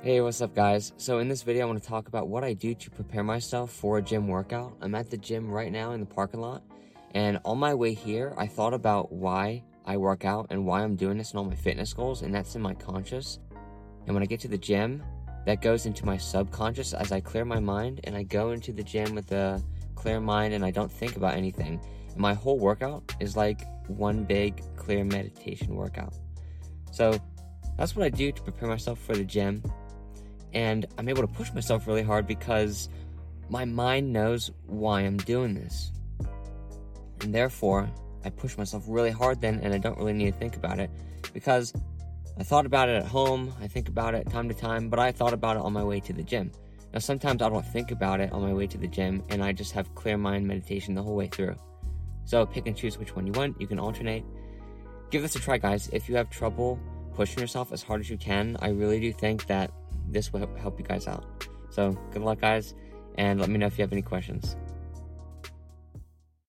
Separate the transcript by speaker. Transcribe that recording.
Speaker 1: Hey, what's up, guys? So, in this video, I want to talk about what I do to prepare myself for a gym workout. I'm at the gym right now in the parking lot, and on my way here, I thought about why I work out and why I'm doing this and all my fitness goals, and that's in my conscious. And when I get to the gym, that goes into my subconscious as I clear my mind and I go into the gym with a clear mind and I don't think about anything. And my whole workout is like one big clear meditation workout. So, that's what I do to prepare myself for the gym and I'm able to push myself really hard because my mind knows why I'm doing this. And therefore, I push myself really hard then, and I don't really need to think about it because I thought about it at home, I think about it time to time, but I thought about it on my way to the gym. Now, sometimes I don't think about it on my way to the gym, and I just have clear mind meditation the whole way through. So, pick and choose which one you want, you can alternate. Give this a try, guys. If you have trouble pushing yourself as hard as you can, I really do think that this will help you guys out. So good luck, guys, and let me know if you have any questions.